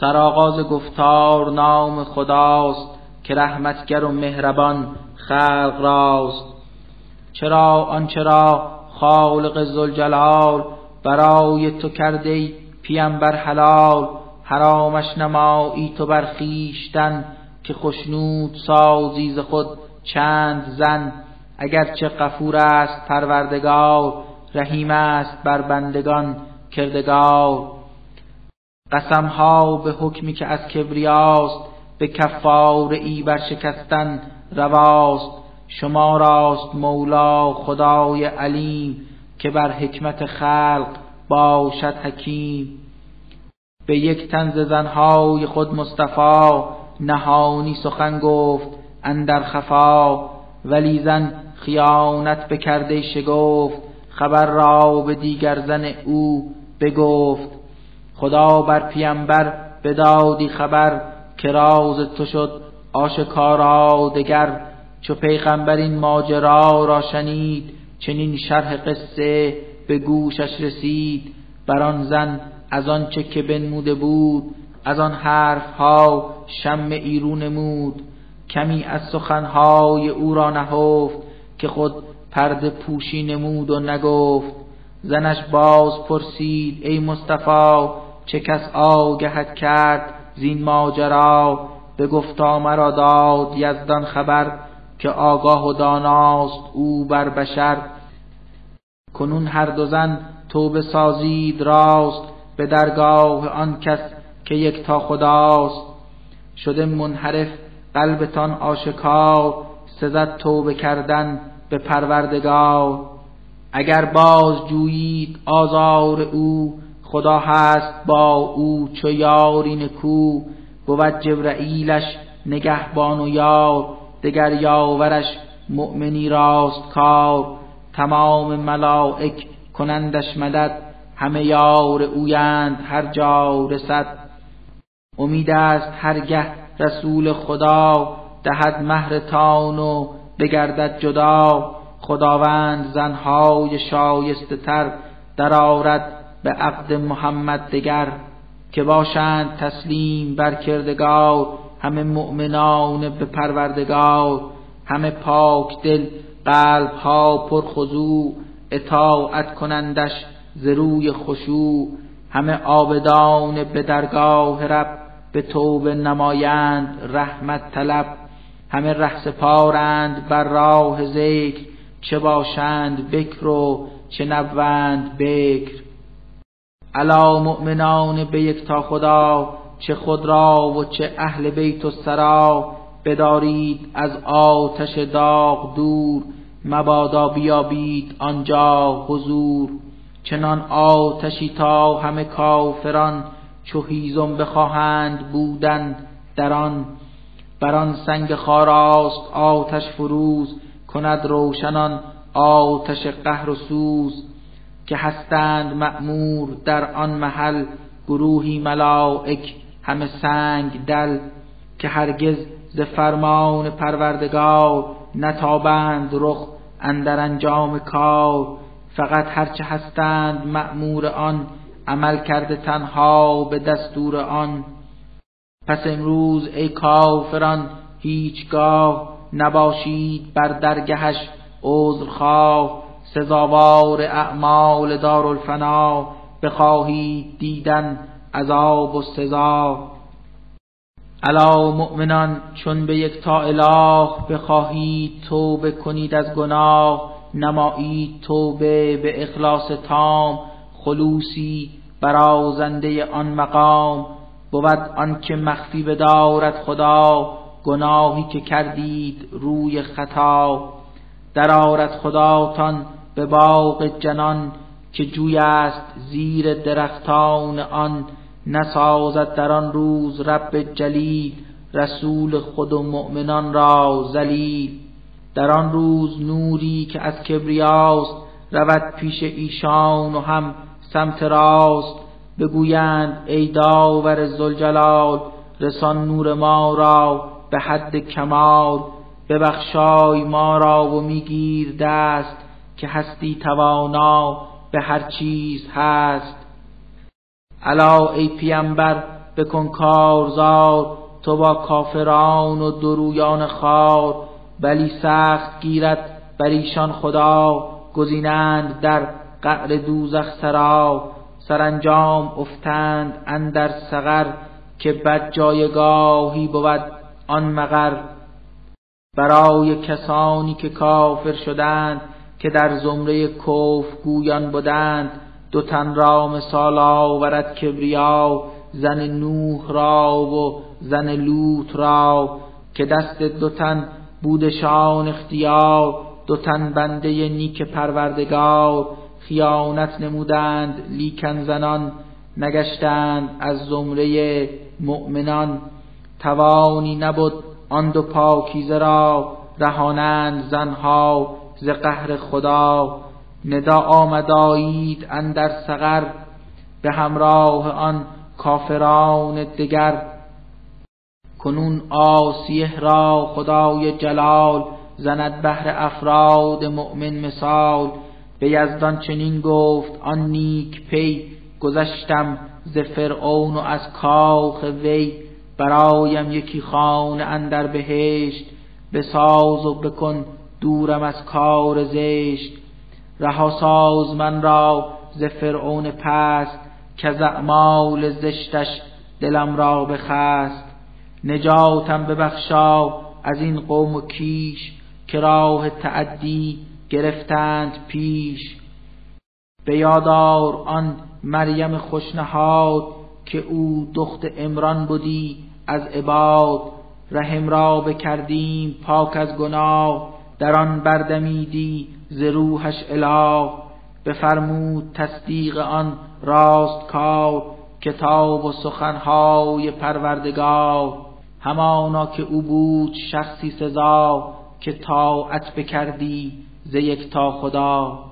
سرآغاز گفتار نام خداست که رحمتگر و مهربان خلق راست. چرا آنچرا خالق زلجلال برای تو کرده بر حلال حرامش نمایی تو بر خویشتن که خشنود سازی ز خود چند زن. اگرچه غفور است پروردگار رحیم است بر بندگان کردگار. قسم ها به حکمی که از کبریاست به کفار ای بر شکستن رواست. شما راست مولا خدای علیم که بر حکمت خلق باشد حکیم. به یک تنز زنهای خود مصطفی نهانی سخن گفت اندر خفا. ولی زن خیانت بکرده شگفت خبر را به دیگر زن او بگفت. خدا بر پیامبر بدادی خبر که راز تو شد آشکارا دگر چو پیغمبر این ماجرا را شنید چنین شرح قصه به گوشش رسید. بر آن زن از آنچه که بنموده بود از آن حرف ها شم ایرو نمود. کمی از سخنهای او را نهفت که خود پرده پوشی نمود و نگفت. زنش باز پرسید ای مصطفی چه کس آگهت کرد زین ماجرا؟ به گفتا مرا داد یزدان خبر که آگاه و داناست او بر بشر. کنون هر دو زن توبه سازید راست به درگاه آن کس که یک تا خداست. شده منحرف قلبتان آشکار سزد توبه کردن به پروردگار. اگر باز جویید آزار او خدا هست با او چو یاری نکو بود جبرئیلش نگهبان و یار دگر یاورش مؤمنی راست کار. تمام ملائک کنندش مدد همه یار اویند هر جا رسد. امید است هرگه رسول خدا دهد مهرتان و بگردد جدا. خداوند زنهای شایسته تر درآرد به عقد محمد دگر که باشند تسلیم بر کردگار همه مؤمنان به پروردگار همه پاک دل قلب ها پر خضوع اطاعت کنندش ز روی خشوع همه آبدان به درگاه رب به توبه نمایند رحمت طلب همه ره پارند بر راه ذکر چه باشند بکر و چه نبوند بکر. علا مؤمنان به یک تا خدا چه خود را و چه اهل بیت و سرا بدارید از آتش داغ دور مبادا بیابید آنجا حضور. چنان آتشی تا همه کافران چو هیزم بخواهند بودن در آن. بر آن سنگ خاراست آتش فروز کند روشنان آتش قهر و سوز. که هستند مأمور در آن محل گروهی ملائک همه سنگ دل که هرگز ز فرمان پروردگار نتابند رخ اندر انجام کار. فقط هرچه هستند مأمور آن عمل کرده تنها به دستور آن. پس امروز ای کافران هیچگاه نباشید بر درگهش عذرخواه. سزاوار اعمال دارالفنا بخواهید دیدن عذاب و سزا. علا مؤمنان چون به یک تا اله بخواهید توبه کنید از گناه نمایید توبه به اخلاص تام خلوصی برازنده آن مقام. بود آن که مخفی بدارد خدا گناهی که کردید روی خطا. درآرد خداتان به باغ جنان که جوی است زیر درختان آن نسازد در آن روز رب جلیل رسول خود و مؤمنان را ذلیل. در آن روز نوری که از کبریاست رود پیش ایشان و هم سمت راست. بگویند ای داور زلجلال رسان نور ما را به حد کمال. ببخشای ما را و میگیر دست. که هستی توانا به هر چیز هست. الا ای پیامبر بکن کارزار تو با کافران و درویان خار. بلی سخت گیرد بر ایشان خدا گزینند در قعر دوزخ سرا. سرانجام افتند اندر سقر که بد جایگاهی بود آن مقر. برای کسانی که کافر شدند که در زمره کف گویان بودند دو تن را مثال آورد کبریا زن نوح را و زن لوط را که دست دو تن بودشان اختیار دو تن بنده نیک پروردگار. خیانت نمودند لیکن زنان نگشتند از زمره مؤمنان. توانی نبود آن دو پاکیزه را رهانند زنها. ز قهر خدا ندا آمدایید اندر سقر به همراه آن کافران دگر. کنون آسیه را خدای جلال زند بهر افراد مؤمن مثال. به یزدان چنین گفت آن نیک پی گذشتم ز فرعون و از کاخ وی. برایم یکی خانه اندر بهشت بساز و بکن دورم از کار زشت. رها ساز من را ز فرعون پست که اعمال زشتش دلم را بخست. نجاتم ببخشا از این قوم و کیش که راه تعدی گرفتند پیش. به یادار آن مریم خوشنهاد که او دخت امران بودی از عباد. رحم را بکردیم پاک از گناه. در آن بردمیدی ز روحش اله بفرمود تصدیق آن راست کار کتاب و سخنهای پروردگار. همانا که او بود شخصی سزا که طاعت بکردی ز تا خدا.